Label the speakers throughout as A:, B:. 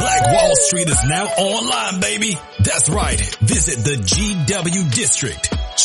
A: Black Wall Street is now online, baby. That's right. Visit the GW District.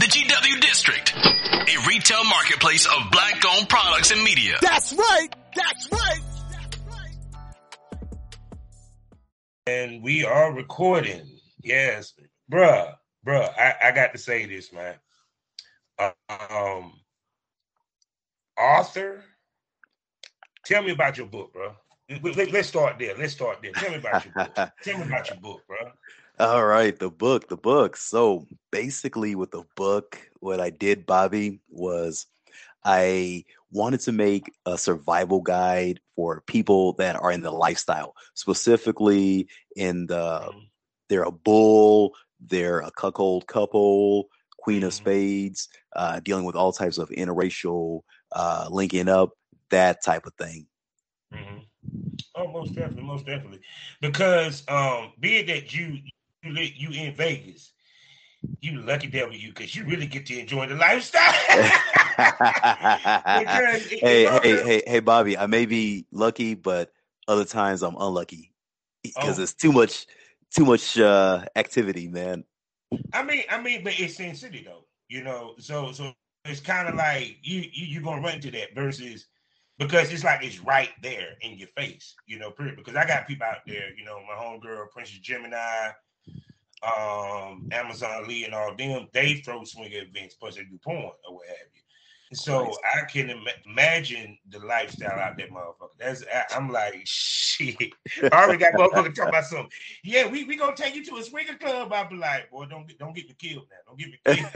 A: The GW District, a retail marketplace of black owned products and media.
B: That's right. That's right.
C: And we are recording. Yes, bruh, bruh. I, I got to say this, man. Um, Arthur, tell me about your book, bro. Let, us start there. Let's start there. Tell me about your book. tell me about your book, bro.
D: All right, the book, the book. So basically, with the book, what I did, Bobby, was I wanted to make a survival guide for people that are in the lifestyle, specifically in the
C: Mm-hmm.
D: they're a bull, they're a cuckold couple, queen of
C: Mhm.
D: spades, uh, dealing with all types of interracial uh, linking up, that type of thing.
C: hmm Oh, most definitely, most definitely. Because um, being that you you you in Vegas, you lucky devil you, because you really get to enjoy the lifestyle. Because
D: hey, hey, hey, hey, Bobby, I may be lucky, but other times I'm unlucky because
C: Oh.
D: it's too much, too much uh, activity, man.
C: I mean, I mean, but it's Sin City though, you know. So, so it's kind of like you you you gonna run into that versus because it's like it's right there in your face, you know. Period. Because I got people out there, you know, my homegirl Princess Gemini, um, Amazon Lee, and all them. They throw swing events, plus they do porn or what have you. So
D: Nice.
C: I can Im- imagine the lifestyle out there, motherfucker. That's I- I'm like shit. I already got motherfucker talking about something. Yeah, we we gonna take you to a swinger club. I be like, boy, don't get don't get me killed now. Don't get me killed.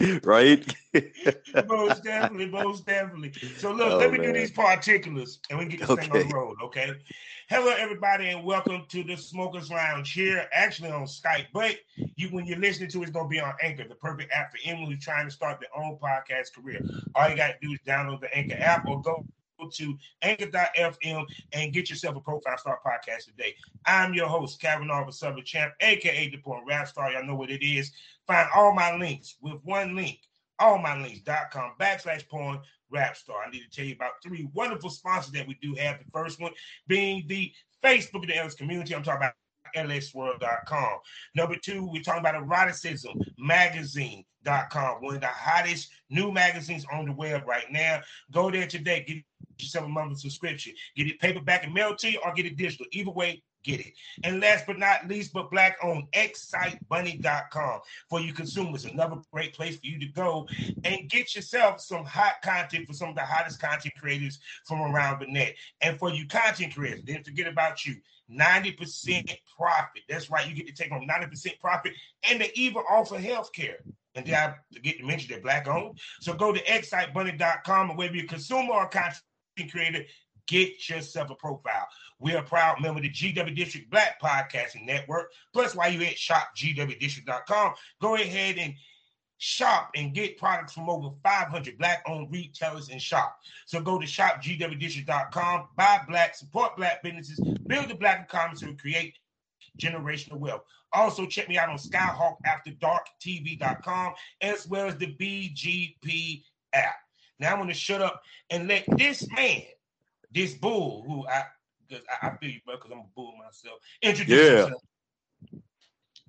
D: right?
C: most definitely, most definitely. So look,
D: Oh,
C: let me do these particulars and we get this thing on the road, okay? Hello, everybody, and welcome to the Smokers Lounge here, actually on Skype. But you, when you're listening to it, it's gonna be on Anchor, the perfect app for anyone who's trying to start their own podcast career. All you gotta do is download the Anchor app or go to anchor.fm and get yourself a profile start podcast today. I'm your host, Kevin Arthur Southern Champ, aka the Porn Rap Star. Y'all know what it is. Find all my links with one link, allmylinks.com backslash porn rap star. I need to tell you about three wonderful sponsors that we do have. The first one being the Facebook of the Ellis community. I'm talking about lsworld.com. Number two, we're talking about eroticism magazine.com, one of the hottest new magazines on the web right now. Go there today, get yourself a monthly subscription. Get it paperback and mail to you or get it digital. Either way, get it. And last but not least, but black owned, excitebunny.com for you consumers. Another great place for you to go and get yourself some hot content for some of the hottest content creators from around the net. And for you content creators, didn't forget about you. 90% profit. That's right. You get to take home 90% profit and they even offer health care. And then I forget to mention they're black owned. So go to excitebunny.com and whether you're a consumer or a content creator, get yourself a profile. We're a proud member of the GW District Black Podcasting Network. Plus, while you're at shopgwdistrict.com, go ahead and shop and get products from over 500 black-owned retailers and shop. So go to shopgwdistrict.com, buy black, support black businesses, build the black economy to create generational wealth. Also, check me out on SkyhawkAfterDarkTV.com as well as the BGP app. Now I'm going to shut up and let this man, this bull, who I because I, I feel you, bro, because I'm a bull myself, introduce
D: Yeah.
C: himself.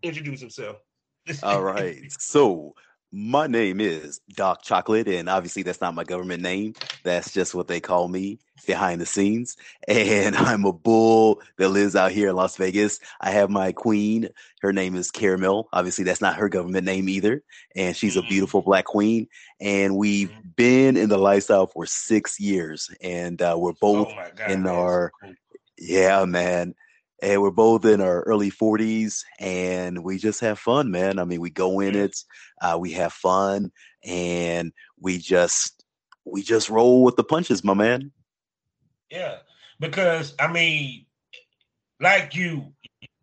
C: Introduce himself.
D: All right. So My name is Doc Chocolate, and obviously that's not my government name. That's just what they call me behind the scenes. And I'm a bull that lives out here in Las Vegas. I have my queen. Her name is Caramel. Obviously, that's not her government name either. And she's a
C: Mhm.
D: beautiful black queen. And we've
C: Mhm.
D: been in the lifestyle for six years. And uh, we're both
C: oh god,
D: in our- yeah, man. And we're both in our early 40s and we just have fun, man. I mean, we go in it, uh, we have fun, and we just we just roll with the punches, my man.
C: Yeah, because I mean, like you,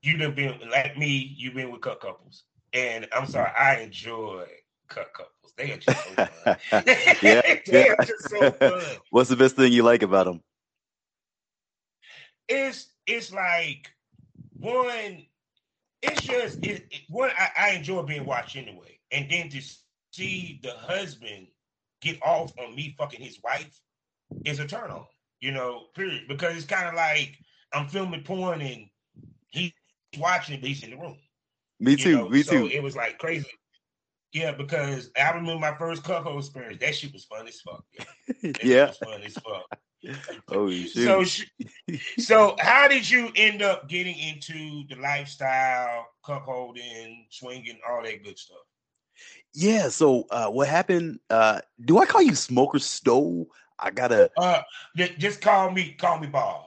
C: you have been like me. You've been with cut couples, and I'm sorry, I enjoy cut couples. They are just so fun.
D: Yeah,
C: they
D: yeah.
C: are just so fun.
D: What's the best thing you like about them?
C: It's it's like one. It's just it, it- one. I, I enjoy being watched anyway, and then to see the husband get off on me fucking his wife is a turn on. You know, period. Because it's kind of like I'm filming porn and he's watching it, but he's in the room.
D: Me
C: you
D: too.
C: know?
D: me
C: so
D: too.
C: It was like crazy. Yeah, because I remember my first cuckold experience. That shit was fun as fuck. Yeah, That shit was fun as fuck.
D: Oh shoot.
C: So, so how did you end up getting into the lifestyle, cuckolding, swinging, all that good stuff?
D: yeah. So uh, what happened? Uh, do I call you Smoker Stowe? I gotta
C: Uh, just call me, call me Bob.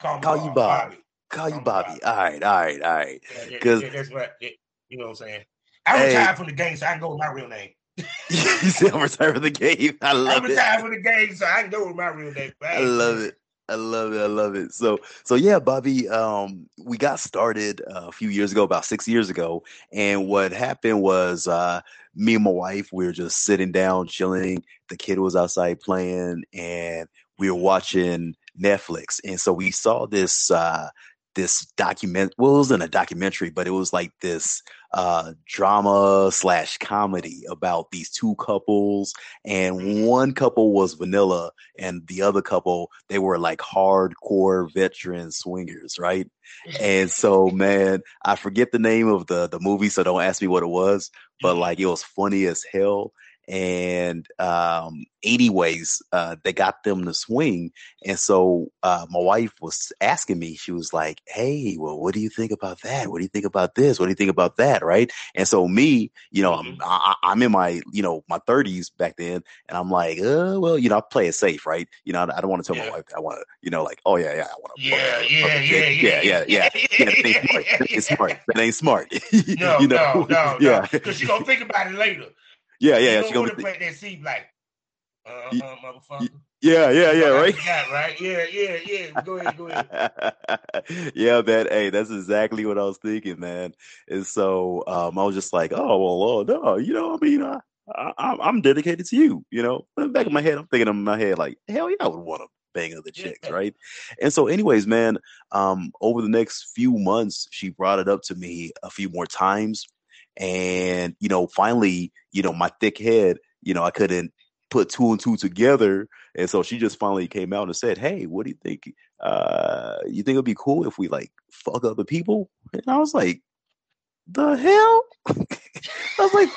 C: Call me
D: Call you Bob.
C: Bobby.
D: call you
C: Call
D: Bobby.
C: Bobby.
D: All right. All right. All right.
C: Yeah, yeah,
D: 'Cause-
C: yeah, that's what yeah, you know what I'm saying. I
D: Hey.
C: retired from the game, so I can go with my real name.
D: you said I'm retired from the game. I love
C: I
D: love it.
C: I'm retired from the game, so I can go with my real name.
D: I love it. I love it. I love it. So, so yeah, Bobby. Um, we got started uh, a few years ago, about six years ago, and what happened was, uh, me and my wife, we were just sitting down, chilling. The kid was outside playing, and we were watching Netflix. And so we saw this, uh, this document. Well, it wasn't a documentary, but it was like this uh, drama slash comedy about these two couples, and one couple was vanilla, and the other couple they were like hardcore veteran swingers, right? And so, man, I forget the name of the the movie, so don't ask me what it was, but like it was funny as hell. And um, ways uh, they got them to swing, and so uh, my wife was asking me, she was like, "Hey, well, what do you think about that? What do you think about this? What do you think about that?" Right? And so me, you know, I'm, I, I'm in my, you know, my 30s back then, and I'm like, uh, well, you know, I play it safe, right? You know, I, I don't want to tell
C: Yeah.
D: my wife, I want to, you know, like, oh yeah, yeah, I want to,
C: Yeah, yeah, yeah,
D: yeah, yeah, yeah. Yeah, that ain't smart. That ain't smart. That ain't smart.
C: No,
D: you know?
C: no, no,
D: yeah.
C: no. Because she gonna think about it later.
D: Yeah, yeah, yeah. She gonna
C: plant that seed like, uh,
D: Ye-
C: uh, motherfucker.
D: yeah, yeah, yeah, right.
C: right? Yeah, yeah, yeah. Go ahead, go ahead.
D: yeah, man. Hey, that's exactly what I was thinking, man. And so um, I was just like, oh well, oh, no, you know, I mean, I, I, I'm I'm dedicated to you. You know, in the back of my head, I'm thinking in my head, like, hell yeah, I would want to bang other chicks, right? And so, anyways, man, um, over the next few months, she brought it up to me a few more times, and you know, finally, you know, my thick head, you know, I couldn't put two and two together. And so she just finally came out and said, Hey, what do you think? Uh, you think it'd be cool if we like fuck other people? And I was like, The hell? I was like,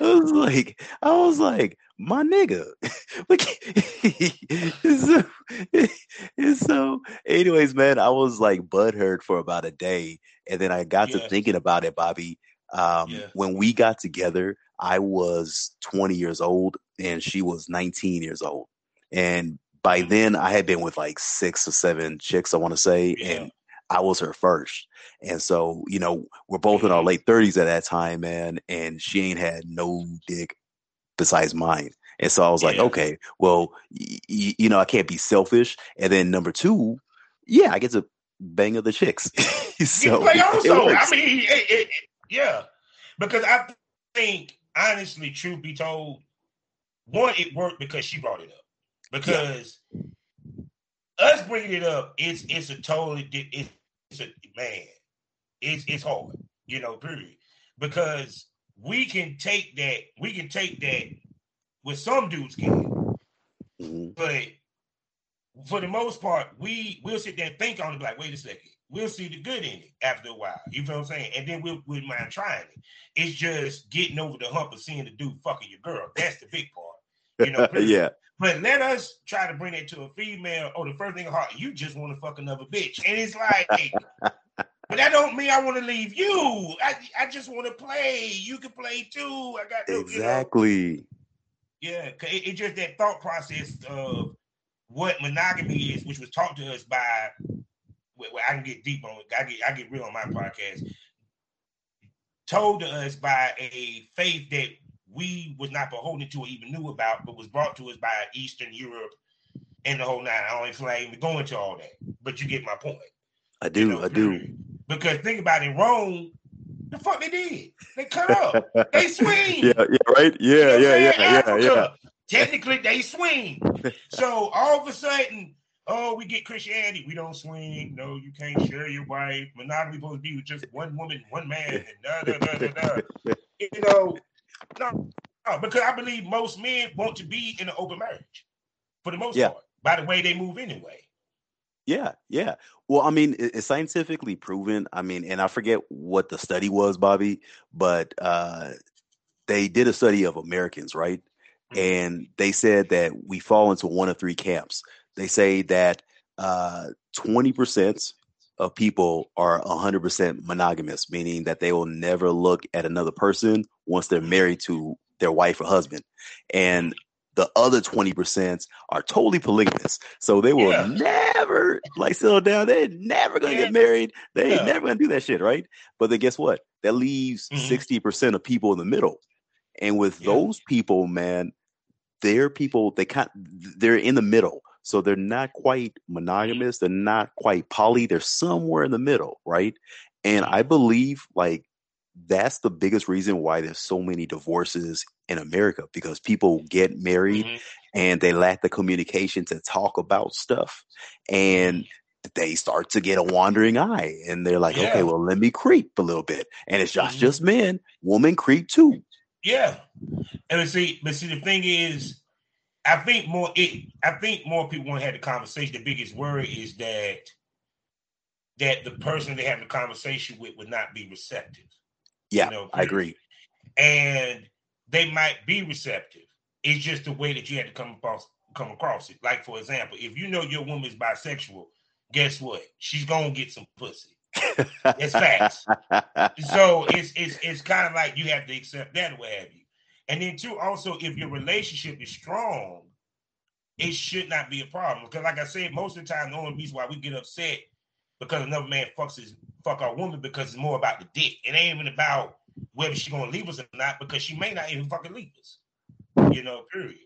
D: I was like, I was like, my nigga. So, and so, anyways, man, I was like butthurt for about a day. And then I got to thinking about it, Bobby. Um,
C: Yeah.
D: when we got together, I was 20 years old and she was 19 years old. And by
C: Mhm.
D: then I had been with like six or seven chicks, I want to say,
C: Yeah.
D: and I was her first. And so, you know, we're both in our
C: Mhm.
D: late 30s at that time, man, and she ain't had no dick besides mine. And so I was like,
C: Yeah.
D: okay, well, y- y- you know, I can't be selfish. And then number two, yeah, I get to bang other chicks. So
C: also. I mean, it, it, it- yeah, because I think honestly, truth be told, one it worked because she brought it up. Because us bringing it up, it's it's a totally it's, it's a man, it's it's hard, you know. Period. Because we can take that, we can take that. With some dudes can,
D: Mhm.
C: but for the most part, we we'll sit there and think on it, like, wait a second, we'll see the good in it after a while. You feel what I'm saying? And then we'll, we'll mind trying it. It's just getting over the hump of seeing the dude fucking your girl. That's the big part. You know,
D: yeah.
C: But let us try to bring it to a female. Oh, the first thing heart, you just want to fuck another bitch, and it's like, but that don't mean I want to leave you. I I just want to play. You can play too. I got
D: exactly. You know,
C: yeah, it, it's just that thought process of what monogamy is, which was taught to us by. Well, I can get deep on it. I get I get real on my podcast. Told to us by a faith that we was not beholden to or even knew about, but was brought to us by Eastern Europe and the whole nine. I don't even go into all that, but you get my point.
D: I do, you know, I do. Mm-hmm.
C: Because think about it, Rome, the fuck they did. They cut up. they swing.
D: Yeah, yeah, right. Yeah, you know yeah, yeah, yeah, yeah.
C: Technically, they swing. so all of a sudden, oh, we get Christianity. We don't swing. No, you can't share your wife. Monogamy supposed to be with just one woman, one man, and da da da da da. You know, no, no, because I believe most men want to be in an open marriage for the most yeah. part. By the way they move anyway.
D: Yeah, yeah. Well, I mean, it's scientifically proven. I mean, and I forget what the study was, Bobby, but uh, they did a study of Americans, right? Mm-hmm. And they said that we fall into one of three camps. They say that uh, 20% of people are 100% monogamous, meaning that they will never look at another person once they're married to their wife or husband. And the other 20% are totally polygamous. So they will yeah. never like settle down. They're never gonna yeah. get married. They ain't never gonna do that shit, right? But then guess what? That leaves mm-hmm. 60% of people in the middle. And with those people, man, they're people, they kind they're in the middle. So they're not quite monogamous. They're not quite poly. They're somewhere in the middle, right? And I believe like that's the biggest reason why there's so many divorces in America because people get married mm-hmm. and they lack the communication to talk about stuff and they start to get a wandering eye and they're like, yeah. okay, well, let me creep a little bit. And it's just mm-hmm. just men, women creep too.
C: Yeah. And see, but see, the thing is, I think more it I think more people want to have the conversation. The biggest worry is that that the person they have the conversation with would not be receptive.
D: Yeah, you know, I agree.
C: And they might be receptive. It's just the way that you had to come across come across it. Like for example, if you know your woman's bisexual, guess what? She's gonna get some pussy. it's facts. so it's it's it's kind of like you have to accept that way have you. And then two, also if your relationship is strong, it should not be a problem. Because like I said, most of the time the only reason why we get upset because another man fucks his fuck our woman because it's more about the dick. It ain't even about whether she's gonna leave us or not, because she may not even fucking leave us. You know, period.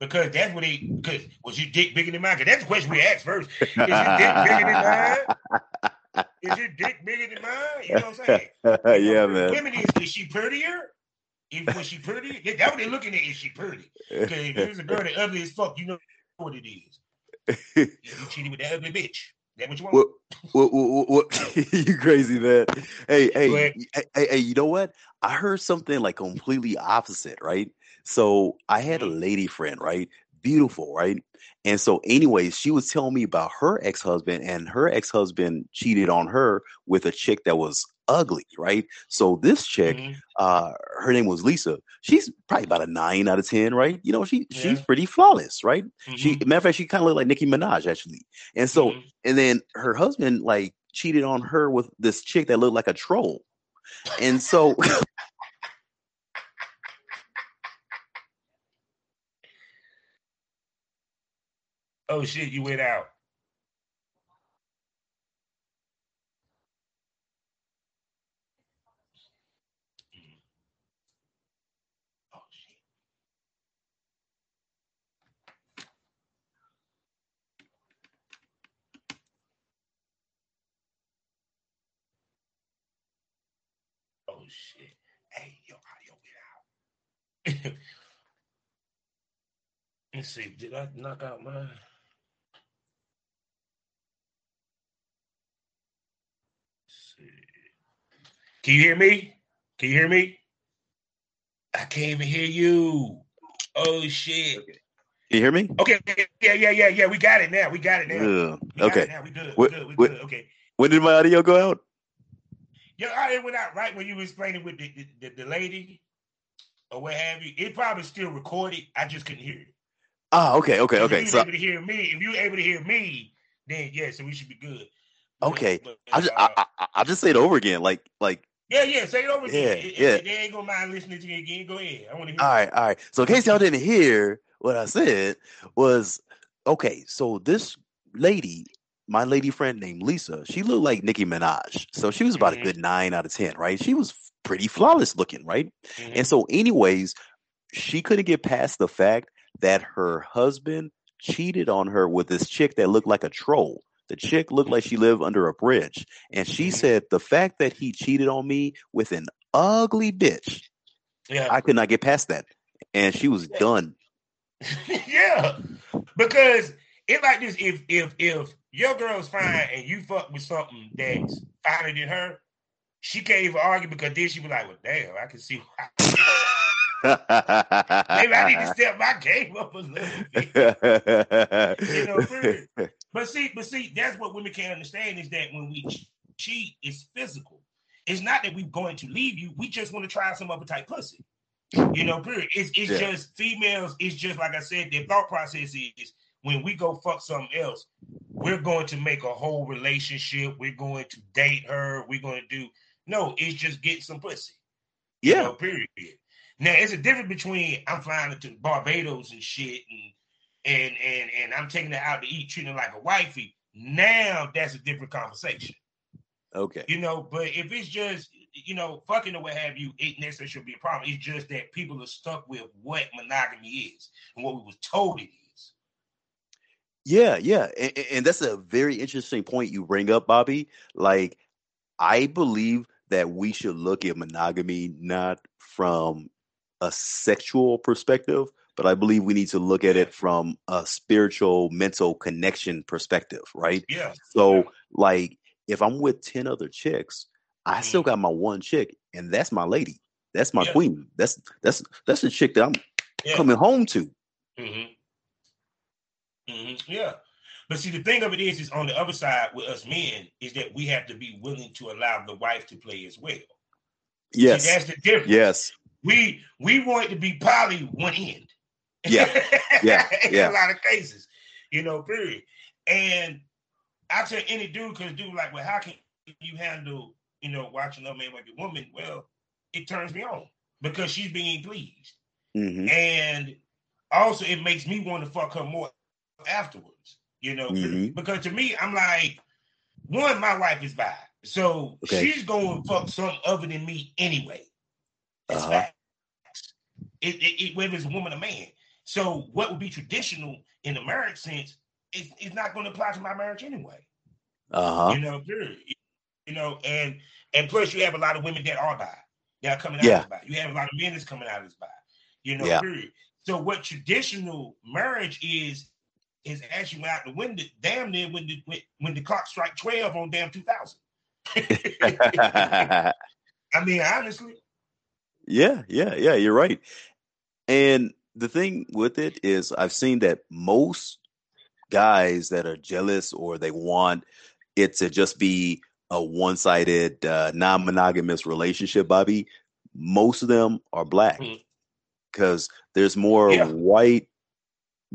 C: Because that's what they because was your dick bigger than mine? Because that's the question we asked first. Is your dick bigger than mine? Is your dick bigger than mine? You know what I'm saying?
D: Yeah, man.
C: Women is, is she prettier? If was she pretty? That's what they're looking at. Is she pretty? Because if there's a girl that ugly as fuck, you know what it is. you cheated with that ugly bitch. That what you want?
D: What, what, what, you crazy man? Hey, hey, hey, hey, you know what? I heard something like completely opposite, right? So I had a mm-hmm. lady friend, right? Beautiful, right? And so, anyways, she was telling me about her ex husband, and her ex husband cheated on her with a chick that was ugly, right? So this chick, mm-hmm. uh, her name was Lisa. She's probably about a nine out of ten, right? You know, she yeah. she's pretty flawless, right? Mm-hmm. She matter of fact, she kind of looked like Nicki Minaj actually. And so, mm-hmm. and then her husband like cheated on her with this chick that looked like a troll. And so
C: Oh shit, you went out. Oh shit. Hey, yo, audio get out. Let's see, did I knock out mine? Can you hear me? Can you hear me? I can't even hear you. Oh shit.
D: Can you hear me?
C: Okay. Yeah, yeah, yeah, yeah. We got it now. We got it now.
D: Yeah. Okay.
C: It now. We good. We good. We good. Okay.
D: When did my audio go out?
C: Your audio went out right when you were explaining with the, the, the, lady or what have you. It probably still recorded. I just couldn't hear it.
D: Ah, okay, okay,
C: If
D: okay.
C: you
D: So
C: able to hear me, if you're able to hear me, then yeah, so we should be good.
D: Okay,
C: but,
D: I just
C: uh,
D: I, I I'll just say it over again. Like like
C: yeah, yeah, say it over again.
D: Yeah, yeah.
C: They ain't gonna mind listening to you again. Go ahead. I want to hear.
D: all right, all right. So in case y'all didn't hear what I said was okay. So this lady, my lady friend named Lisa, she looked like Nicki Minaj. So she was about
C: Mhm.
D: a good nine out of ten, right? She was pretty flawless looking, right?
C: Mhm.
D: And so, anyways, she couldn't get past the fact that her husband cheated on her with this chick that looked like a troll. The chick looked like she lived under a bridge. And she
C: Mhm.
D: said, The fact that he cheated on me with an ugly bitch,
C: yeah,
D: I could not get past that. And she was done.
C: yeah, because it's like this: if if if your girl's fine and you fuck with something that's finer than her, she can't even argue because then she be like, "Well, damn, I can see why." Maybe I need to step my game up a little bit. You know. But see, but see, that's what women can't understand is that when we cheat, it's physical. It's not that we're going to leave you. We just want to try some other type pussy. You know, period. It's it's
D: Yeah.
C: just females. It's just like I said. Their thought process is when we go fuck something else, we're going to make a whole relationship. We're going to date her. We're going to do no. It's just get some pussy. You
D: yeah.
C: know, period. Now it's a difference between I'm flying to Barbados and shit, and and and and I'm taking her out to eat, treating her like a wifey. Now that's a different conversation,
D: Okay.
C: you know. But if it's just you know fucking or what have you, it necessarily should be a problem. It's just that people are stuck with what monogamy is and what we was told it is.
D: Yeah, yeah, and, and that's a very interesting point you bring up, Bobby. Like, I believe that we should look at monogamy not from a sexual perspective, but I believe we need to look at it from a spiritual, mental connection perspective, right?
C: Yeah.
D: So,
C: Yeah.
D: like, if I'm with ten other chicks, I still
C: Mhm.
D: got my one chick, and that's my lady. That's my
C: Yeah.
D: queen. That's that's that's the chick that I'm
C: Yeah.
D: coming home to.
C: hmm hmm Yeah. But see, the thing of it is, is on the other side with us men, is that we have to be willing to allow the wife to play as well.
D: Yes,
C: See, that's the difference.
D: yes,
C: We we want it to be poly one end.
D: Yeah. Yeah.
C: In
D: Yeah.
C: a lot of cases, you know, period. And I tell any dude, because dude, like, well, how can you handle, you know, watching another man with a woman? Well, it turns me on because she's being pleased.
D: hmm
C: And also it makes me want to fuck her more afterwards, you know,
D: Mhm.
C: because to me, I'm like, one, my wife is bi. So
D: Okay.
C: she's going to fuck some other than me anyway. It's
D: Uh-huh.
C: facts. It, it, it, whether it's a woman or man. So what would be traditional in the marriage sense is, is not going to apply to my marriage anyway.
D: Uh huh.
C: You know, period. You know, and and plus you have a lot of women that are bi. That are coming out
D: Yeah.
C: as bi. You have a lot of men that's coming out as bi. You know,
D: Yeah.
C: period. So what traditional marriage is is actually went out the window, damn near when the when, when the clock strike 12 on damn 2000. I mean, honestly.
D: yeah, yeah, yeah. You're right. And the thing with it is, I've seen that most guys that are jealous or they want it to just be a one-sided, uh, non-monogamous relationship, Bobby. Most of them are black because there's more
C: Yeah.
D: white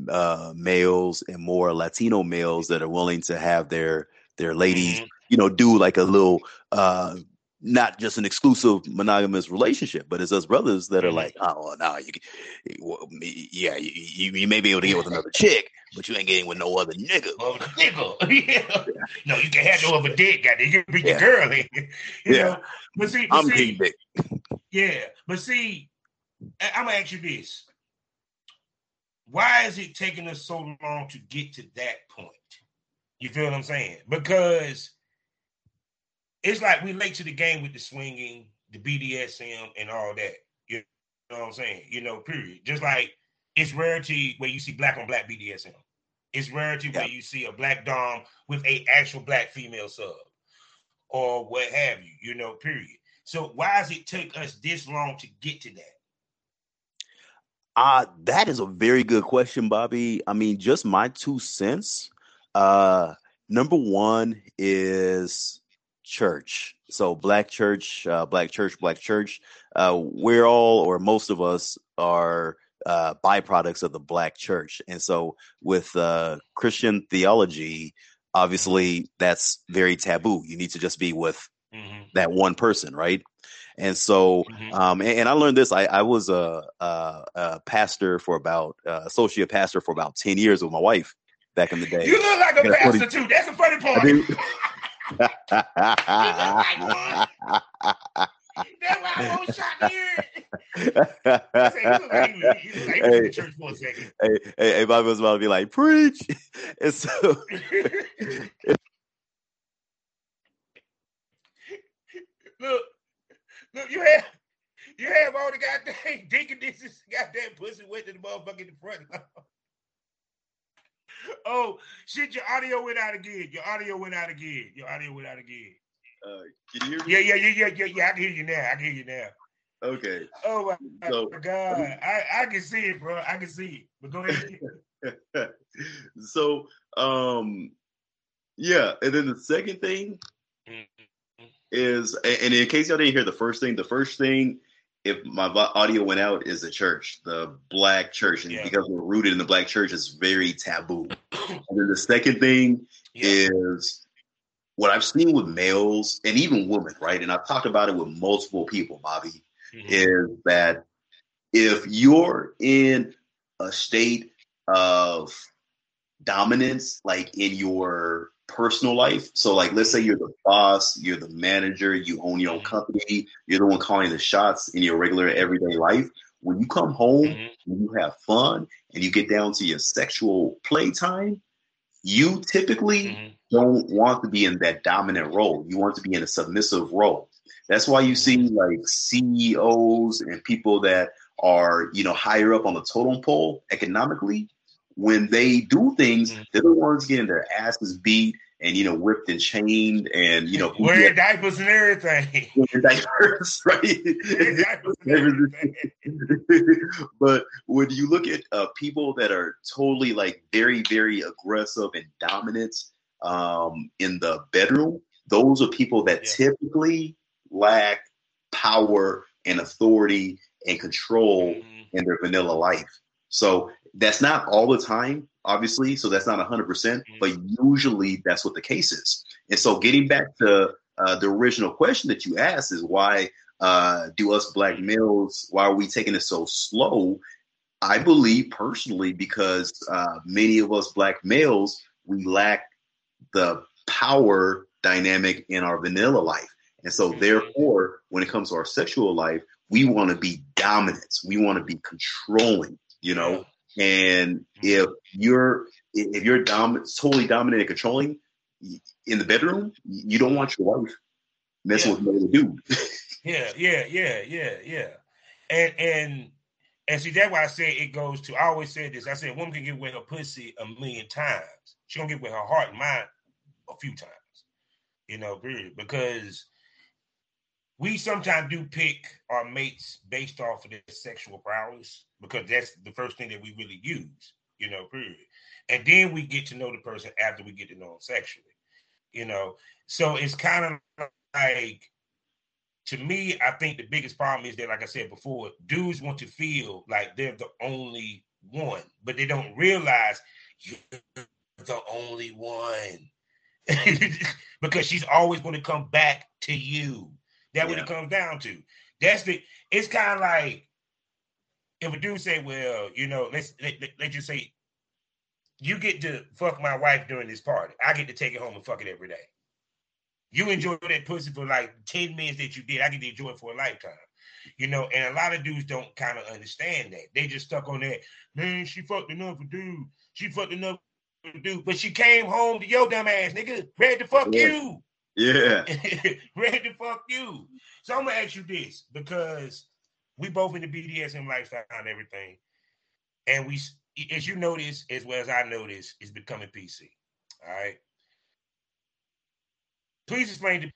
D: uh, males and more Latino males that are willing to have their their ladies
C: Mhm.
D: you know, do like a little, uh, not just an exclusive monogamous relationship, but it's us brothers that are
C: Mhm.
D: like, oh, no, you, can- yeah, you, you, you may be able to get with another chick, but you ain't getting with no other nigga.
C: Nigga. yeah. No, you can have no other dick, goddamn. You can bring
D: Yeah.
C: your girl. You
D: Yeah.
C: know? But see, but
D: I'm
C: see,
D: dick.
C: Yeah, but see, I'm gonna ask you this: Why is it taking us so long to get to that point? You feel what I'm saying? Because it's like we late to the game with the swinging, the BDSM, and all that. You know what I'm saying? You know, period. Just like it's rarity where you see black on black BDSM. It's rarity where you see a black dom with a actual black female sub, or what have you. You know, period. So why does it take us this long to get to that?
D: Uh, that is a very good question, Bobby. I mean, just my two cents. Uh, Number one is church. So black church, uh, black church, black church. Uh, we're all, or most of us, are uh, byproducts of the black church, and so with uh, Christian theology, obviously that's very taboo. You need to just be with mm-hmm. that one person, right? And so, mm-hmm. um, and, and, I learned this. I, I was a, a, a, pastor for about uh, associate pastor for about ten years with my wife back in the day.
C: You look like a pastor funny, too. That's a funny part. That's why I won't shot here. hey, church for a second. Hey,
D: hey, hey, Bobby was about to be like, preach. And so
C: look, look, you have you have all the goddamn deaconesses, goddamn pussy wet to the motherfucker in the front. Oh shit, your audio went out again. Your audio went out again. Your audio went out again.
D: Uh, can you hear
C: me? Yeah, yeah, yeah, yeah, yeah, yeah. I can hear you now. I can hear you now.
D: Okay.
C: Oh my, so, my God. I, I can see it, bro. I can see it. But go ahead.
D: so um yeah, and then the second thing mm-hmm. is and in case y'all didn't hear the first thing, the first thing if my audio went out is the church, the black church, and yeah. because we're rooted in the black church, it's very taboo. and then the second thing yeah. is what I've seen with males and even women, right? And I've talked about it with multiple people, Bobby, mm-hmm. is that if you're in a state of dominance, like in your personal life. So, like, let's say you're the boss, you're the manager, you own your own mm-hmm. company, you're the one calling the shots in your regular everyday life. When you come home mm-hmm. and you have fun and you get down to your sexual playtime, you typically mm-hmm. don't want to be in that dominant role. You want to be in a submissive role. That's why you see mm-hmm. like CEOs and people that are, you know, higher up on the totem pole economically when they do things, mm-hmm. they're the ones getting their asses beat and you know whipped and chained and you know
C: wearing diapers and everything.
D: diapers, right? diapers everything. but when you look at uh, people that are totally like very, very aggressive and dominant um, in the bedroom, those are people that yeah. typically lack power and authority and control mm-hmm. in their vanilla life. So that's not all the time, obviously. So that's not 100%, mm-hmm. but usually that's what the case is. And so getting back to uh, the original question that you asked is why uh, do us black males, why are we taking it so slow? I believe personally because uh, many of us black males, we lack the power dynamic in our vanilla life. And so, mm-hmm. therefore, when it comes to our sexual life, we want to be dominant. We want to be controlling, you know? And if you're if you're dom- totally dominant and controlling in the bedroom, you don't want your wife messing yeah. with another dude.
C: yeah, yeah, yeah, yeah, yeah. And and and see that's why I say it goes to. I always say this. I said woman can get with her pussy a million times. She gonna get with her heart and mind a few times. You know, period. Because we sometimes do pick our mates based off of their sexual prowess because that's the first thing that we really use, you know, period. And then we get to know the person after we get to know them sexually, you know. So it's kind of like, to me, I think the biggest problem is that, like I said before, dudes want to feel like they're the only one, but they don't realize you're the only one. because she's always going to come back to you that's yeah. what it comes down to. That's the. It's kind of like if a dude say, "Well, you know, let's let, let, you say, you get to fuck my wife during this party. I get to take it home and fuck it every day. You enjoy that pussy for like ten minutes that you did. I get to enjoy it for a lifetime." You know, and a lot of dudes don't kind of understand that. They just stuck on that. Man, she fucked another dude. She fucked another dude, but she came home to your dumb ass, nigga, ready to fuck yeah. you.
D: Yeah.
C: Ready to fuck you. So I'm gonna ask you this because we both in the BDSM lifestyle and everything, and we, as you notice, as well as I notice, is becoming PC. All right. Please explain to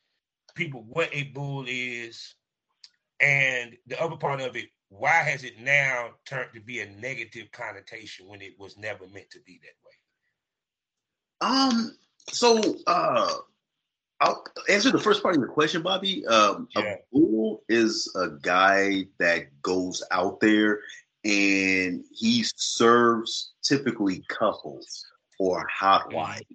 C: people what a bull is, and the other part of it. Why has it now turned to be a negative connotation when it was never meant to be that way?
D: Um, So uh I'll answer the first part of your question, Bobby. Um,
C: Yeah.
D: A bull is a guy that goes out there and he serves typically couples or hot wives.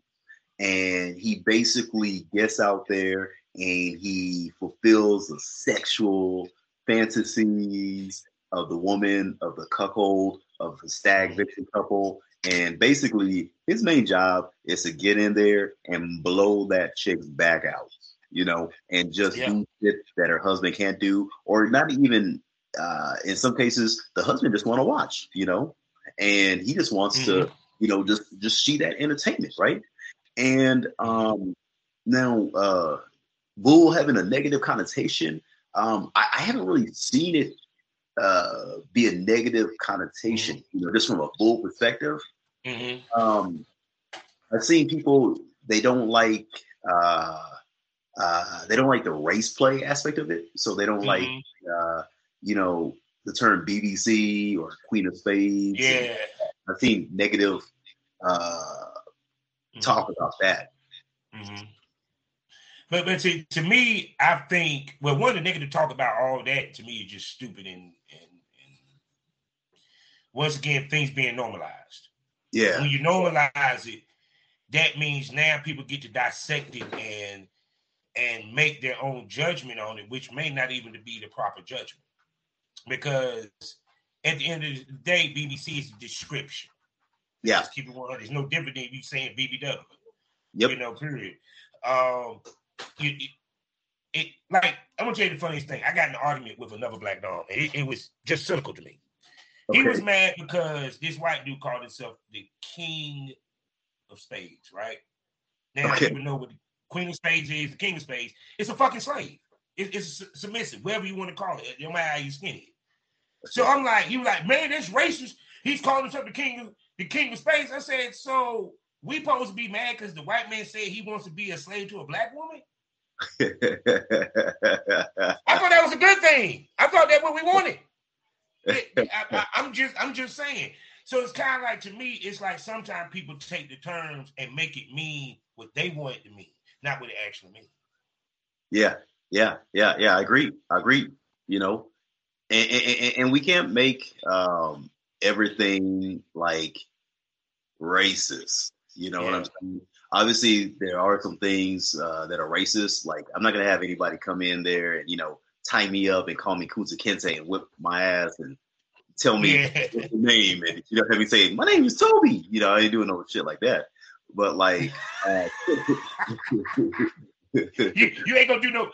D: And he basically gets out there and he fulfills the sexual fantasies of the woman, of the cuckold, of the stag vixen couple. And basically, his main job is to get in there and blow that chick's back out, you know, and just
C: Yeah.
D: do shit that her husband can't do, or not even. Uh, in some cases, the husband just want to watch, you know, and he just wants to, you know, just just see that entertainment, right? And um, now, uh, bull having a negative connotation, um, I, I haven't really seen it uh, be a negative connotation, you know, just from a bull perspective
C: Mhm.
D: um, I've seen people they don't like uh, uh, they don't like the race play aspect of it, so they don't like
C: Mhm.
D: uh, you know the term BBC or Queen of Spades.
C: Yeah.
D: I've seen negative uh, talk about that.
C: But but to, to me, I think well, one of the negative talk about all that to me is just stupid and and, and once again things being normalized.
D: Yeah,
C: When you normalize it, that means now people get to dissect it and and make their own judgment on it, which may not even be the proper judgment. Because at the end of the day, BBC is a description.
D: yeah,
C: Just keep it 100. It's no different than you saying BBW.
D: Yep.
C: You know, period. Um, you, it, it like I'm gonna tell you the funniest thing. I got in an argument with another black dog. It, it was just cynical to me. He was mad because this white dude called himself the king of spades, right? Now
D: Okay.
C: people know what the queen of spades is, the king of spades. It's a fucking slave. It, it's su- submissive, whatever you want to call it, no matter how you skin it. So I'm like, you like, man, that's racist. He's calling himself the king of the king of spades. I said, so we supposed to be mad because the white man said he wants to be a slave to a black woman? I thought that was a good thing. I thought that's what we wanted. I, am just, I'm just saying. So it's kind of like to me, it's like sometimes people take the terms and make it mean what they want it to mean, not what it actually means.
D: Yeah, yeah, yeah, yeah. I agree. I agree. You know, and and, and- and we can't make um, everything like racist. You know what I'm saying? Obviously, there are some things uh, that are racist. Like, I'm not gonna have anybody come in there and you know tie me up and call me Kunta Kinte and whip my ass and tell me
C: Yeah.
D: what's the name and you know have me say my name is Toby. You know, I ain't doing no shit like that. But like, uh,
C: you, you ain't gonna do no.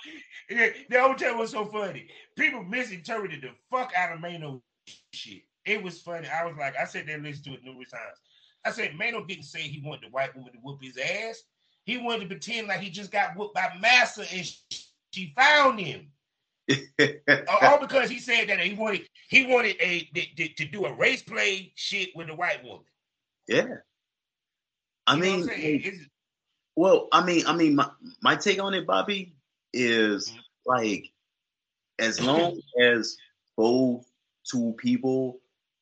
C: The time was so funny. People misinterpreted the fuck out of Mano shit. It was funny. I was like, I said they listened to it numerous times. I said Mano didn't say he wanted the white woman to whoop his ass. He wanted to pretend like he just got whooped by Massa and she found him. All because he said that he wanted he wanted a to, to do a race play shit with the white woman.
D: yeah. I
C: You
D: mean,
C: I'm saying? It's-
D: Well, I mean, I mean, my, my take on it, Bobby, is
C: Mhm.
D: like as long as both two people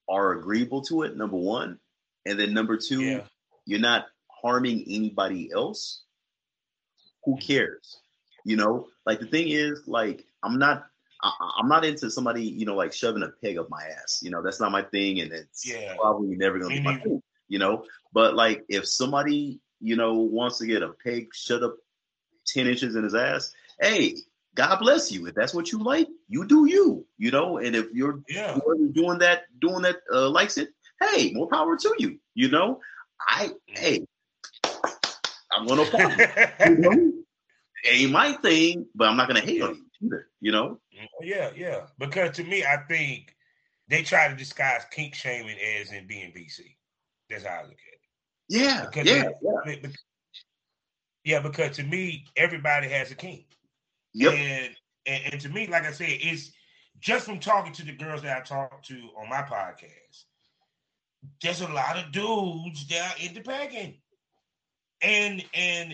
D: are agreeable to it, number one, and then number two,
C: yeah.
D: you're not harming anybody else. Who
C: Mhm.
D: cares? You know, like the thing is, like I'm not, I, I'm not into somebody, you know, like shoving a peg up my ass. You know, that's not my thing, and it's
C: Yeah.
D: probably never gonna be my thing. You know, but like if somebody, you know, wants to get a peg shut up ten inches in his ass, hey, God bless you. If that's what you like, you do you. You know, and if you're
C: Yeah.
D: doing that, doing that uh, likes it, hey, more power to you. You know, I hey, I'm gonna follow. you know? Ain't my thing, but I'm not gonna hate on you either. You know?
C: Mm, yeah, yeah. Because to me, I think they try to disguise kink shaming as in being PC. That's how I look at it.
D: Yeah,
C: Because
D: yeah,
C: it-
D: yeah.
C: it- bec- yeah, because to me, everybody has a kink.
D: Yep.
C: And, and and to me, like I said, it's just from talking to the girls that I talk to on my podcast. There's a lot of dudes that are into pegging, and and,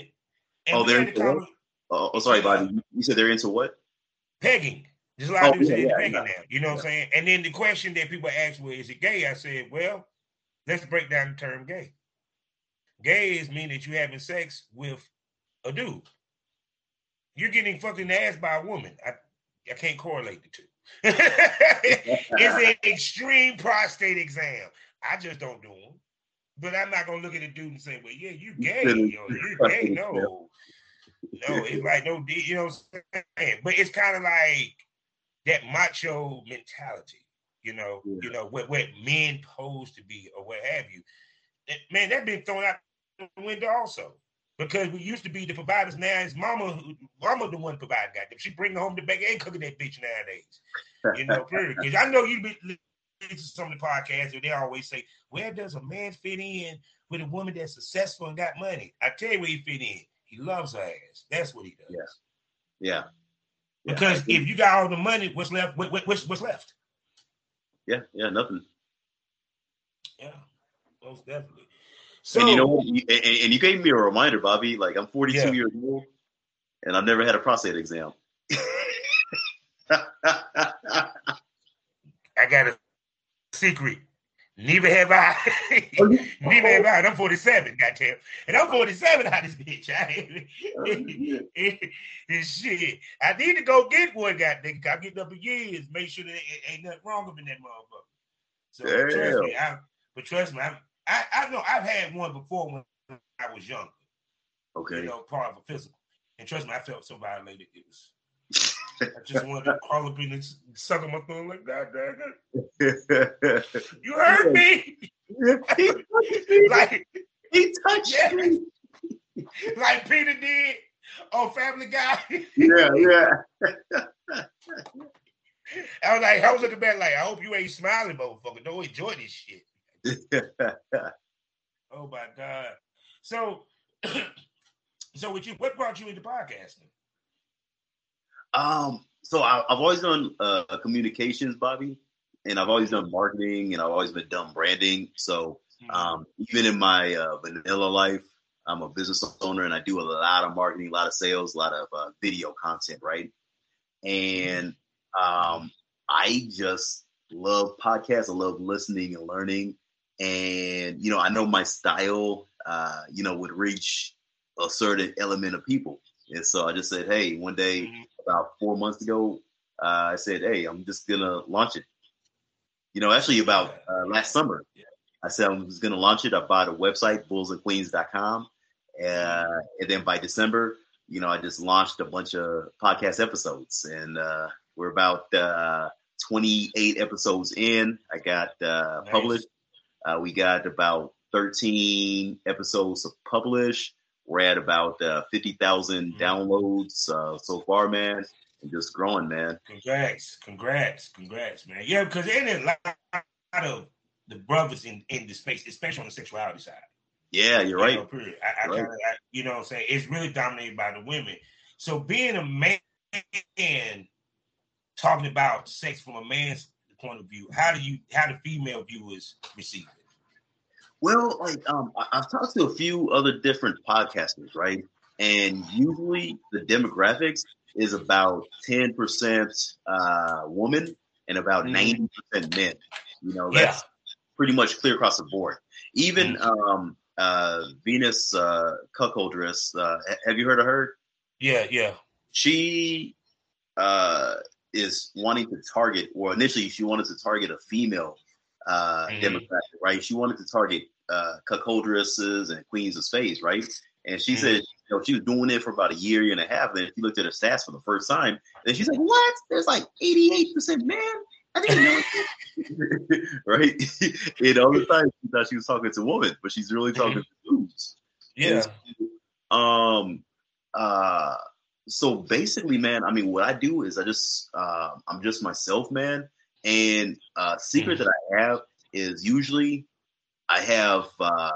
C: and
D: Oh, they're
C: the
D: into what? Oh, oh, sorry, Bobby. You- said they're into what?
C: pegging. There's a lot of
D: Oh,
C: dudes
D: yeah,
C: into
D: yeah,
C: pegging
D: yeah.
C: now. You know what I'm saying? And then the question that people ask, well, is it gay? I said, well, let's break down the term gay. Gay is mean that you're having sex with a dude. You're getting fucking ass by a woman. I, I can't correlate the two. it's an extreme prostate exam. I just don't do them. But I'm not gonna look at a dude and say, "Well, yeah, you gay, yo, you gay." No, no, it's like no, you know what I'm saying. But it's kind of like that macho mentality, you know, yeah. you know what what men pose to be or what have you. Man, that been thrown out the window also because we used to be the providers. Now it's mama, mama the one providing. Goddamn, she bring home the bag and cooking that bitch nowadays. You know, because I know you'd be to some of the podcasts where they always say, "Where does a man fit in with a woman that's successful and got money?" I tell you where he fit in. He loves her ass. That's what he does.
D: Yeah. Yeah.
C: Because yeah. if you got all the money, what's left? What, what, what's, what's left?
D: Yeah. Yeah. Nothing.
C: Yeah. Most definitely.
D: So, and you know, and, and, you gave me a reminder, Bobby. Like I'm 42 yeah. years old, and I've never had a prostate exam.
C: I got a secret. Neither have I. Oh, Neither have oh. I. And I'm 47, goddamn. And I'm 47 out this bitch. I oh, shit. I need to go get one, goddamn. I'm getting up in years. Make sure there ain't nothing wrong with that motherfucker. So trust me, I, but trust me, I'm, I, I know I've had one before when I was younger.
D: Okay.
C: You know, part of a physical. And trust me, I felt so violated. It was I just wanted to crawl up in and suck on my thumb like, God damn it. You heard me. like
D: he touched yeah. me.
C: like Peter did on Family Guy.
D: yeah, yeah.
C: I was like, I was looking back like, I hope you ain't smiling, motherfucker. Don't enjoy this shit. oh my God. So, so with you, what brought you into podcasting?
D: Um, so I, have always done uh, communications, Bobby, and I've always done marketing, and I've always been done branding. So hmm. um, even in my uh, vanilla life, I'm a business owner, and I do a lot of marketing, a lot of sales, a lot of uh, video content, right? And um, I just love podcasts. I love listening and learning and you know i know my style uh you know would reach a certain element of people and so i just said hey one day mm-hmm. about four months ago uh, i said hey i'm just gonna launch it. You know actually about uh, last summer i said i was gonna launch it. I bought a website bullsandqueens.com uh, and then by december you know i just launched a bunch of podcast episodes. And uh, we're about uh, 28 episodes in. I got uh, nice. published. Uh, we got about 13 episodes of published. We're at about uh, 50,000 mm-hmm. downloads uh, so far, man. And just growing, man.
C: Congrats, congrats, congrats, man. Yeah, because there's a lot of the brothers in, in the space, especially on the sexuality side.
D: Yeah, you're right.
C: You know, I, I right. Kinda, I, you know what I'm saying? It's really dominated by the women. So being a man talking about sex from a man's point of view, how do you how do female viewers receive it?
D: Well, like um, I've talked to a few other different podcasters, right? And usually the demographics is about ten percent uh, woman and about mm-hmm. 90 mm percent men. You know, that's yeah. pretty much clear across the board. Even mm um, uh, Venus uh, Cuckoldress, uh, have you heard of her?
C: Yeah, yeah.
D: She uh, is wanting to target, or initially she wanted to target a female uh, mm-hmm. demographic, right? She wanted to target uh, cuckoldresses and queens of spades, right? And she mm-hmm. said, you know, she was doing it for about a year, year and a half. Then she looked at her stats for the first time, and she's like, "What? There's like 88 percent men." I didn't know. right? and all the time she thought she was talking to women, but she's really talking mm-hmm. to dudes.
C: Yeah.
D: um. Uh. So basically, man, I mean, what I do is I just uh, I'm just myself, man. And uh, secret mm-hmm. that I have is usually I have uh,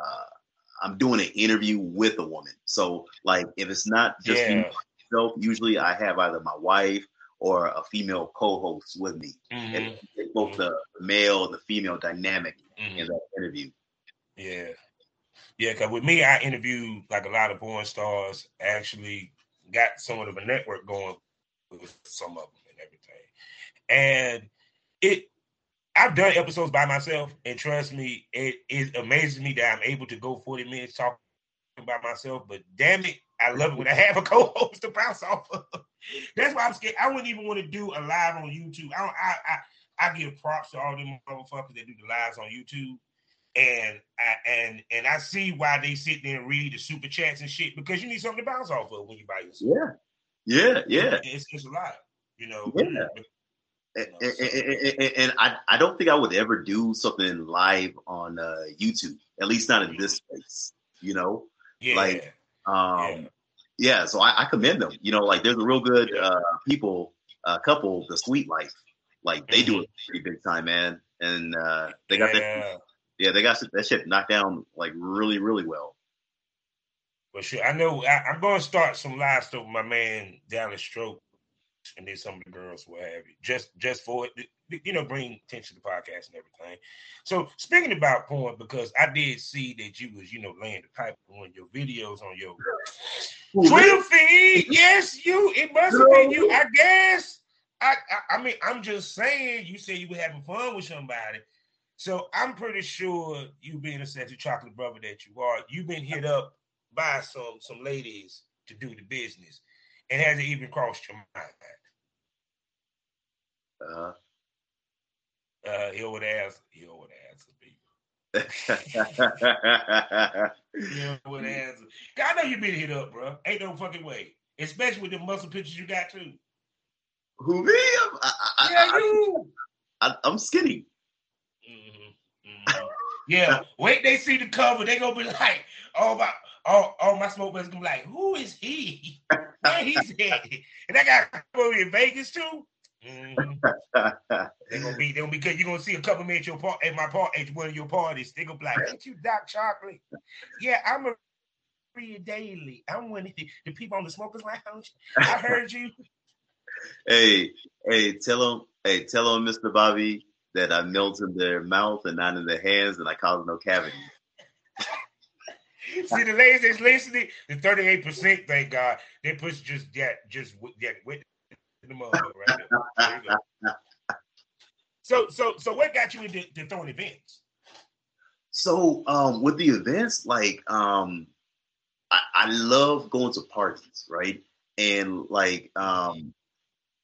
D: I'm doing an interview with a woman. So like if it's not just yeah. me myself, usually I have either my wife or a female co-host with me. Mm-hmm. And both mm-hmm. the male and the female dynamic mm-hmm. in that interview.
C: Yeah. Yeah, because with me, I interview like a lot of porn stars. Actually, got somewhat of a network going with some of them and everything. And it I've done episodes by myself, and trust me, it, it amazes me that I'm able to go 40 minutes talking by myself, but damn it, I love it when I have a co-host to bounce off of. That's why I'm scared. I wouldn't even want to do a live on YouTube. I don't, I, I I give props to all them motherfuckers that do the lives on YouTube. And I and and I see why they sit there and read the super chats and shit because you need something to bounce off of when you buy yourself.
D: Yeah, yeah, yeah.
C: It's, it's a lot, you know.
D: Yeah. And, and, and, and, I, I don't think I would ever do something live on uh, YouTube, at least not in this space, you know?
C: Yeah.
D: Like, um, yeah. so I, I, commend them. You know, like there's a real good uh, people, uh, couple, the Sweet Life. Like they do it pretty big time, man. And uh, they got
C: yeah.
D: that. Yeah, they got that shit knocked down like really, really well.
C: Well, sure. I know I, am going to start some live stuff with my man down the stroke and then some of the girls will have you just just for it you know bring attention to the podcast and everything. So speaking about porn because i did see that you was you know laying the pipe on your videos on your mm-hmm. twitter feed. Yes you it must have been you. I guess I, I i mean i'm just saying you said you were having fun with somebody. So i'm pretty sure you being a sexy chocolate brother that you are you've been hit up by some some ladies to do the business and has it even crossed your mind?
D: Uh,
C: uh, he would ask. He would answer
D: people.
C: he would answer. I know you've been hit up, bro. Ain't no fucking way. Especially with the muscle pictures you got too.
D: Who me? I, I,
C: yeah, you.
D: I, am skinny.
C: Mm-hmm. Mm-hmm. yeah. Wait, they see the cover, they gonna be like, "Oh my, oh, oh my smoke gonna be like, who is he? Where he's at? And that guy over in Vegas too. Mm-hmm. they're gonna be, they're gonna be good. You're gonna see a couple men at your part at my part at one of your parties. They're gonna be like, Ain't you Doc Chocolate? Yeah, I'm a read daily. I'm one of the, the people on the smokers lounge. I heard you.
D: hey, hey, tell them, hey, tell them, Mr. Bobby, that I melt in their mouth and not in their hands, and I cause no cavity.
C: See the ladies that's listening, the thirty-eight percent. Thank God they push just that, just that with the right so, so, so, what got you into throwing events?
D: So, um, with the events, like, um, I, I love going to parties, right? And like, um,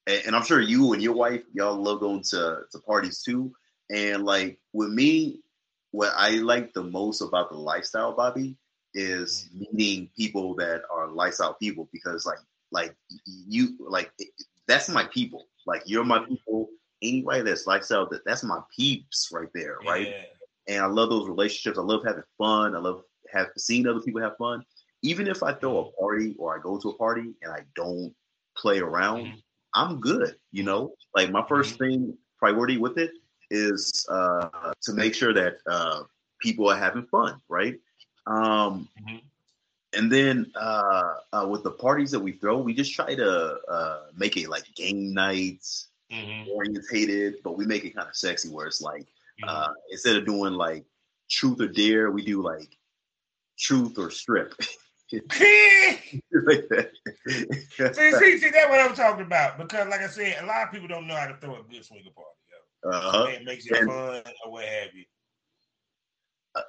D: and, and I'm sure you and your wife, y'all love going to to parties too. And like with me, what I like the most about the lifestyle, Bobby, is meeting people that are lifestyle people because like like you like that's my people. Like you're my people. Anybody that's lifestyle that that's my peeps right there, right? Yeah. And I love those relationships. I love having fun. I love have seeing other people have fun. Even if I throw a mm-hmm. party or I go to a party and I don't play around, mm-hmm. I'm good. You know, like my 1st mm-hmm. thing priority with it is uh, to make sure that uh, people are having fun, right? Um, mm-hmm. And then uh, uh, with the parties that we throw, we just try to uh, make it like game nights mm-hmm. orientated, but we make it kind of sexy where it's like uh, mm-hmm. instead of doing like truth or dare, we do like truth or strip.
C: see, see, see, that's what I'm talking about. Because, like I said, a lot of people don't know how to throw a good swinger party. Uh-huh. It makes it and, fun or what have you.
D: Uh,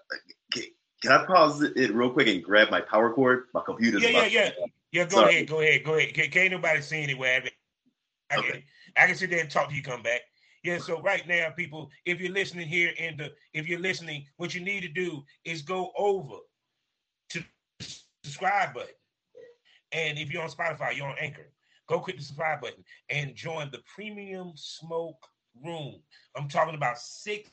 D: can I pause it real quick and grab my power cord? My computer's
C: yeah, yeah, yeah, yeah. Go Sorry. ahead, go ahead, go ahead. Can't, can't nobody see it where I okay. can, I can sit there and talk to you. Come back. Yeah. So right now, people, if you're listening here and the if you're listening, what you need to do is go over to the subscribe button, and if you're on Spotify, you're on Anchor. Go click the subscribe button and join the Premium Smoke Room. I'm talking about six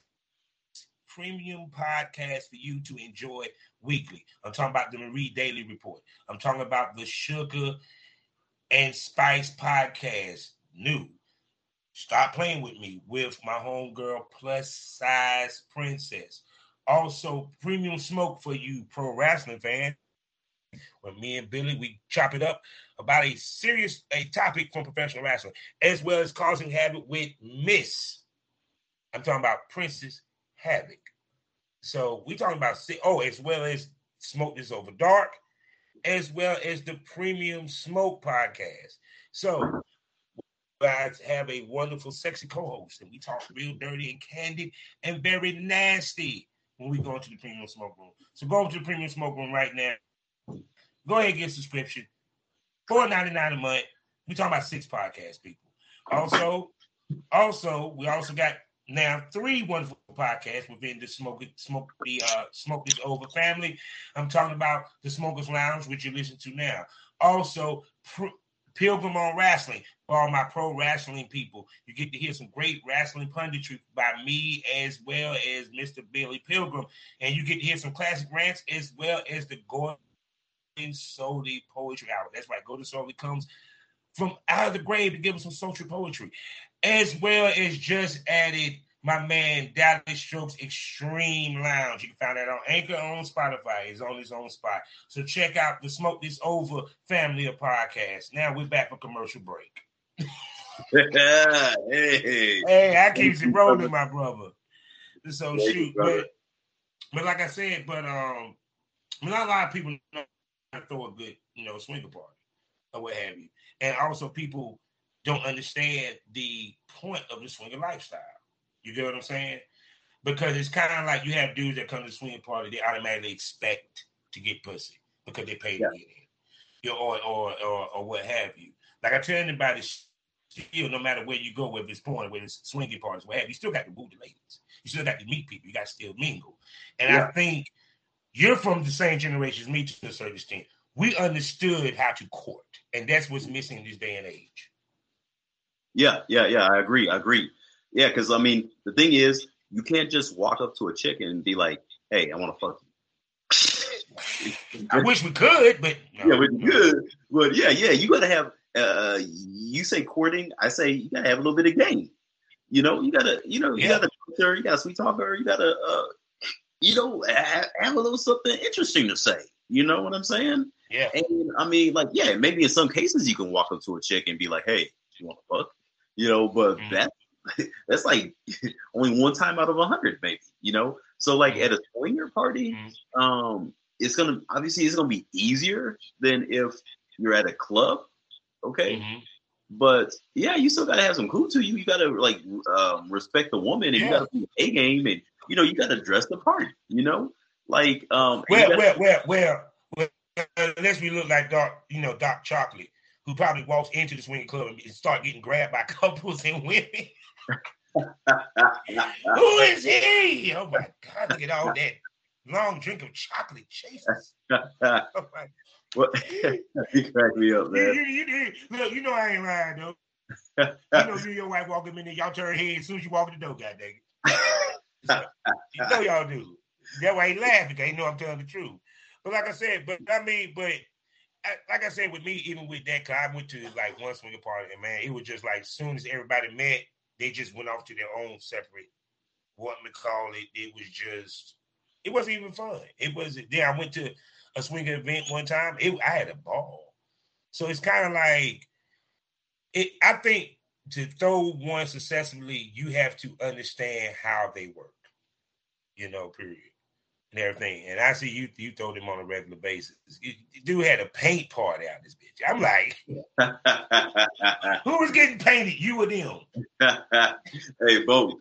C: premium podcast for you to enjoy weekly. I'm talking about the Marie Daily Report. I'm talking about the Sugar and Spice podcast, new. Stop playing with me with my homegirl plus size princess. Also, premium smoke for you pro wrestling fans. When me and Billy we chop it up about a serious a topic from professional wrestling, as well as causing havoc with Miss. I'm talking about Princess Havoc. So we talking about oh, as well as Smoke This Over Dark, as well as the Premium Smoke podcast. So guys have a wonderful, sexy co-host, and we talk real dirty and candid and very nasty when we go into the Premium Smoke Room. So go to the Premium Smoke Room right now Go ahead and get subscription. Four ninety nine a month. We talking about six podcast people. Also, also, we also got now three wonderful podcasts within the smoke smoke the uh smoke is over family. I'm talking about the Smokers Lounge, which you listen to now. Also, pr- Pilgrim on Wrestling for all my pro wrestling people. You get to hear some great wrestling punditry by me as well as Mr. Billy Pilgrim, and you get to hear some classic rants as well as the Gordon Solie Poetry Hour. That's right, Gordon Solie comes from out of the grave to give us some social poetry, as well as just added my man Dallas Strokes Extreme Lounge. You can find that on Anchor on Spotify. He's on his own spot. So check out the Smoke This Over family of podcasts. Now we're back for commercial break.
D: hey,
C: Hey, I keep it rolling, my brother. So
D: Thank
C: shoot,
D: brother.
C: but but like I said, but um, not a lot of people know how to throw a good, you know, swinger party or what have you, and also people don't understand the point of the swinger lifestyle. You get what I'm saying? Because it's kind of like you have dudes that come to the swinging party, they automatically expect to get pussy because they paid
D: Yeah.
C: to get in, or, or or or what have you. Like I tell anybody, still, no matter where you go, whether it's porn, whether it's swinging parties, what have you, you still got to woo the ladies. You still got to meet people. You got to still mingle. And
D: Yeah.
C: I think you're from the same generation as me to a certain extent. We understood how to court, and that's what's missing in this day and age.
D: Yeah, yeah, yeah. I agree. I agree. Yeah, because I mean, the thing is, you can't just walk up to a chick and be like, "Hey, I want to fuck you."
C: I wish we could, but no.
D: yeah, but good. But yeah, yeah, you gotta have. Uh, you say courting, I say you gotta have a little bit of game. You know, you gotta, you know, you
C: Yeah.
D: gotta talk to her, you gotta sweet talk her, you gotta, uh, you know, have, have a little something interesting to say. You know what I'm saying?
C: Yeah.
D: And I mean, like, yeah, maybe in some cases you can walk up to a chick and be like, "Hey, you want to fuck?" You know, but
C: Mhm.
D: that that's like only one time out of a hundred, maybe. You know, so like at a swinger party,
C: Mhm.
D: um, it's gonna obviously it's gonna be easier than if you're at a club, okay?
C: Mhm.
D: But yeah, you still gotta have some cool to you. You gotta like um, respect the woman, and you gotta be a game, and you know you gotta dress the part. You know, like um,
C: where,
D: gotta-
C: well, well, well, well, unless we look like dark, you know, dark Chocolate, who probably walks into the swinging club and start getting grabbed by couples and women. Who is he? Oh my God! Look at all that long drink of chocolate chases. Oh
D: What? you crack me up, man.
C: you, you, you- look, you know I ain't lying though. You know you and your wife walk in there, y'all turn head as soon as you walk in the door, god dang it. You know y'all do. That's why he laughing because he know I'm telling the truth. But like I said, but I mean, but I, like I said, with me, even with that, cause I went to like one swinger party, and man, it was just like as soon as everybody met, they just went off to their own separate. What we call it? It was just. It wasn't even fun. It was. Then I went to a swinger event one time. It, I had a ball. So it's kind of like it. I think to throw one successfully, you have to understand how they work. You know, period, and everything. And I see you. You throw them on a regular basis. You, you dude had a paint party out this bitch. I'm like, who was getting painted? You or them?
D: hey, both.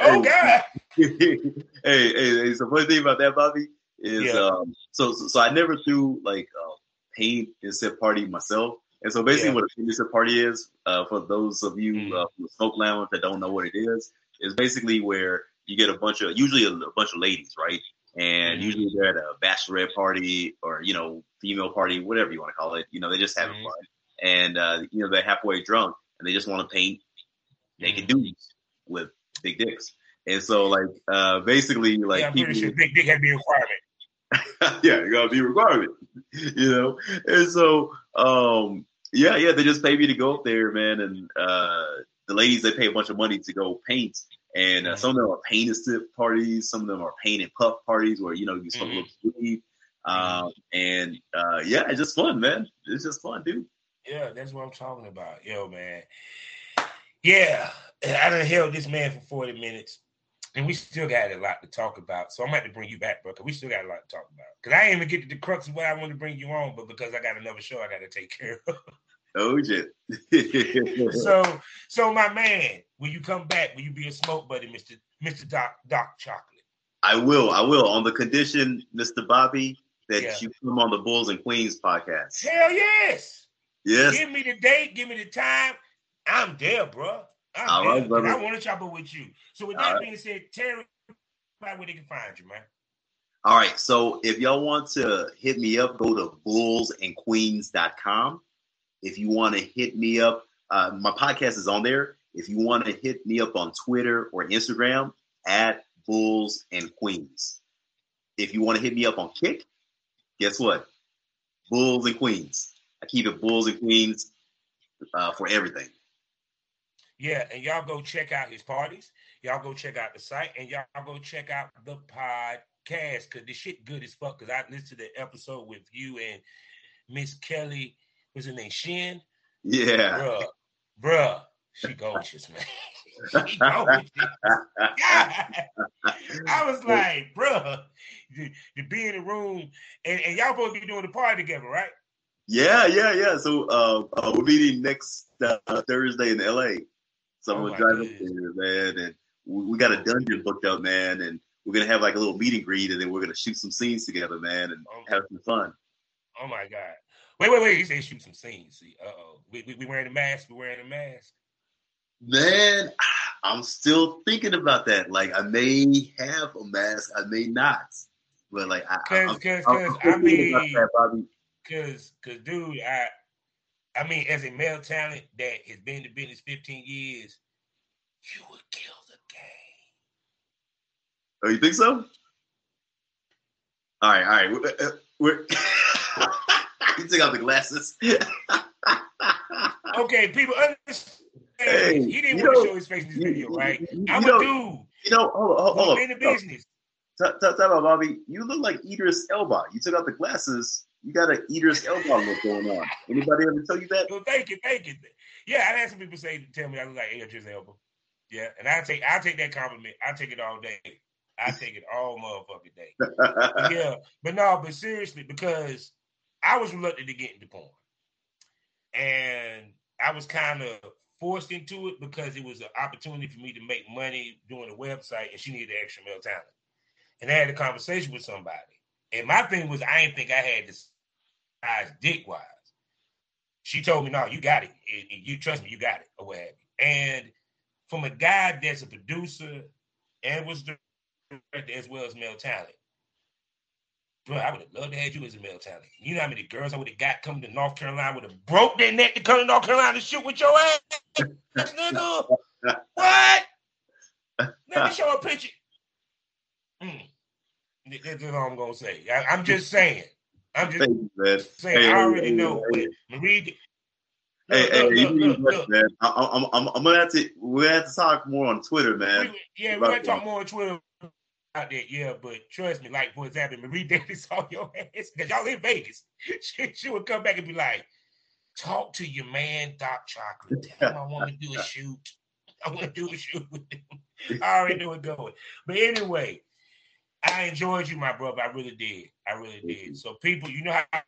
C: Oh God!
D: hey, hey, hey, so funny thing about that, Bobby, is
C: Yeah.
D: um, so, so so I never threw like uh, paint and sip party myself, and so basically
C: Yeah.
D: what a paint and party is, uh, for those of you
C: Mhm.
D: uh, from the smoke lounge that don't know what it is, is basically where you get a bunch of usually a, a bunch of ladies, right? And
C: Mhm.
D: usually they're at a bachelorette party or you know female party, whatever you want to call it. You know, they just having
C: Mhm.
D: fun, and uh, you know they're halfway drunk and they just want to paint naked dudes with big dicks. And so, like, uh, basically, like,
C: yeah, I'm
D: people,
C: sure Big Dick had to be a requirement.
D: yeah, you gotta be a requirement, you know. And so, um, yeah, yeah, they just pay me to go up there, man. And uh, the ladies they pay a bunch of money to go paint, and uh, some of them are paint and sip parties, some of them are paint and puff parties where you know you smoke a little weed. Um, and uh, yeah, it's just fun, man. It's just fun, dude.
C: Yeah, that's what I'm talking about. Yo, man. Yeah, I done held this man for 40 minutes, and we still got a lot to talk about. So I'm going to bring you back, bro, because we still got a lot to talk about. Because I ain't even get to the crux of what I want to bring you on, but because I got another show I got to take care of.
D: Oh shit.
C: so, so my man, when you come back, will you be a smoke buddy, Mr. Mr. Doc Doc Chocolate?
D: I will. I will. On the condition, Mr. Bobby, that
C: Yeah.
D: you come on the Bulls and Queens podcast.
C: Hell yes.
D: Yes.
C: Give me the date, give me the time. I'm there, bro. I'm
D: All
C: there.
D: right.
C: I want to chop up with you. So with
D: All
C: that
D: right.
C: being said, Terry, where they can find you, man.
D: All right. So if y'all want to hit me up, go to bullsandqueens.com. If you want to hit me up, uh, my podcast is on there. If you want to hit me up on Twitter or Instagram, at Bulls and Queens. If you want to hit me up on Kick, guess what? Bulls and Queens. I keep it Bulls and Queens uh, for everything.
C: Yeah, and y'all go check out his parties. Y'all go check out the site, and y'all go check out the podcast because this shit good as fuck. Because I listened to the episode with you and Miss Kelly. What's her name? Shin.
D: Yeah.
C: Bruh, bruh, she gorgeous, man. she gorgeous. God. I was like, bruh, to, be in the room, and, and y'all supposed to be doing the party together, right?
D: Yeah, yeah, yeah. So uh, uh, we're meeting next uh, Thursday in LA. So I'm
C: Oh
D: gonna drive up there, man, and we, we got a dungeon booked up, man, and we're gonna have like a little meet and greet, and then we're gonna shoot some scenes together, man, and
C: Oh.
D: have some fun.
C: Oh my God. Wait, wait, wait. He said shoot some scenes. See, uh oh. We, we, we wearing a mask. We wearing a mask.
D: Man, I'm still thinking about that. Like I may have a mask, I may not, but like I,
C: Cause,
D: I'm,
C: cause,
D: I'm,
C: cause,
D: I'm
C: I mean,
D: that, Bobby.
C: cause, cause, dude, I, I mean, as a male talent that has been in the business 15 years, you would kill the game.
D: Oh, you think so? All right, all right. We're, uh, we're you took out the glasses.
C: Okay, people understand.
D: Hey,
C: he didn't want to show his face in this
D: you-
C: video, right?
D: you-
C: I'm
D: you
C: a
D: know-
C: dude
D: You know, hold, hold, hold on.
C: in the business.
D: Talk, talk, talk about Bobby. You look like Idris Elba. You took out the glasses. You got an Idris Elba look going on. Anybody ever tell you that?
C: So thank you, thank you. Yeah, I had some people say tell me I look like Idris Elba. Yeah, and I take I take that compliment. I take it all day. I take it all motherfucking day. But yeah, but no, but seriously, because I was reluctant to get into porn, and I was kind of forced into it because it was an opportunity for me to make money doing a website, and she needed extra male talent. And I had a conversation with somebody, and my thing was I didn't think I had this size dick wise. She told me, "No, you got it. You trust me, you got it, or what have you." And from a guy that's a producer and was director as well as male talent. Bro, I would have loved to have you as a male talent. You know how many girls I would have got coming to North Carolina would have broke their neck to come to North Carolina to shoot with your ass, nigga. What? Let me show a picture. Mm. That's all I'm gonna say. I, am just saying. I'm just
D: you,
C: saying.
D: Hey,
C: I already
D: hey,
C: know.
D: hey,
C: Marie,
D: Hey,
C: look,
D: hey,
C: look,
D: you
C: look, look,
D: man. I, I, I'm, I'm, I'm gonna have to. We're gonna have to talk more on Twitter, man.
C: We- yeah, we
D: About
C: gotta talk more on Twitter out there. Yeah, but trust me, like for example, Marie Davis saw your ass because y'all in Vegas. She, she would come back and be like, "Talk to your man, Doc Chocolate. Tell him I want to do a shoot. I want to do a shoot with him. I already knew it going. But anyway, I enjoyed you, my brother. I really did. I really did. So people, you know how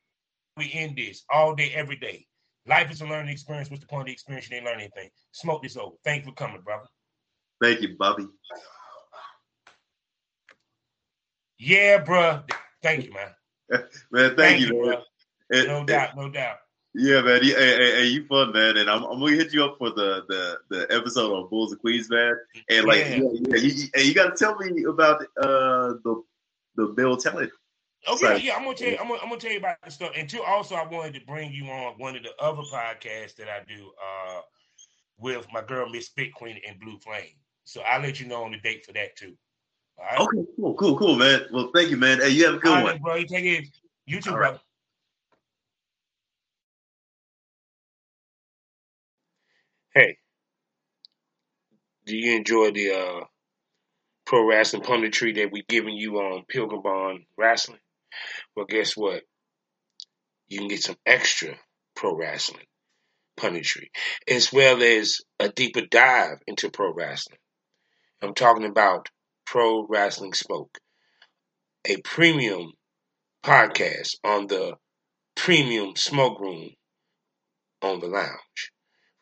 C: we end this all day, every day. Life is a learning experience. What's the point of the experience? You didn't learn anything. Smoke this over. Thank you for coming, brother.
D: Thank you, Bobby.
C: Yeah, bro. Thank you, man.
D: Man, thank, you, man.
C: bro. No
D: and-
C: doubt, no doubt.
D: Yeah, man. You, hey, hey, hey, you fun, man. And I'm, I'm gonna hit you up for the the the episode on Bulls and Queens, man. And like,
C: Yeah.
D: yeah, yeah, you, and you got to tell me about uh the the Bill Talent.
C: Oh yeah, yeah. I'm gonna tell you. I'm gonna, I'm gonna tell you about the stuff. And two, also, I wanted to bring you on one of the other podcasts that I do uh with my girl Miss Spit Queen and Blue Flame. So I'll let you know on the date for that too. All right,
D: Okay, cool, cool, cool, man. Well, thank you, man. Hey, you have a good
C: All right,
D: one.
C: bro. You take it. You too,
D: All right.
C: brother. Hey, do you enjoy the uh, pro wrestling punditry that we're giving you on Pilgrim on Wrestling? Well, guess what? You can get some extra pro wrestling punditry, as well as a deeper dive into pro wrestling. I'm talking about Pro Wrestling Smoke, a premium podcast on the premium smoke room on the lounge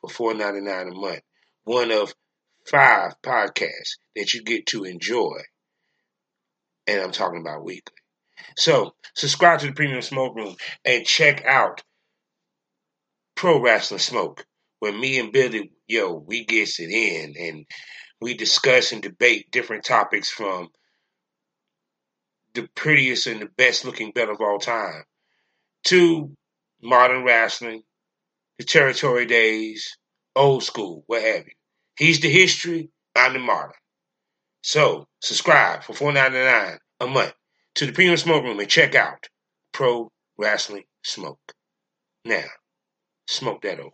C: for four ninety nine a month. One of five podcasts that you get to enjoy, and I'm talking about weekly. So subscribe to the Premium Smoke Room and check out Pro Wrestling Smoke, where me and Billy, yo, we gets it in and we discuss and debate different topics from the prettiest and the best looking belt of all time to modern wrestling, the territory days, old school, what have you. He's the history, I'm the modern. So subscribe for four ninety nine a month to the Premium Smoke Room and check out Pro Wrestling Smoke. Now, smoke that over.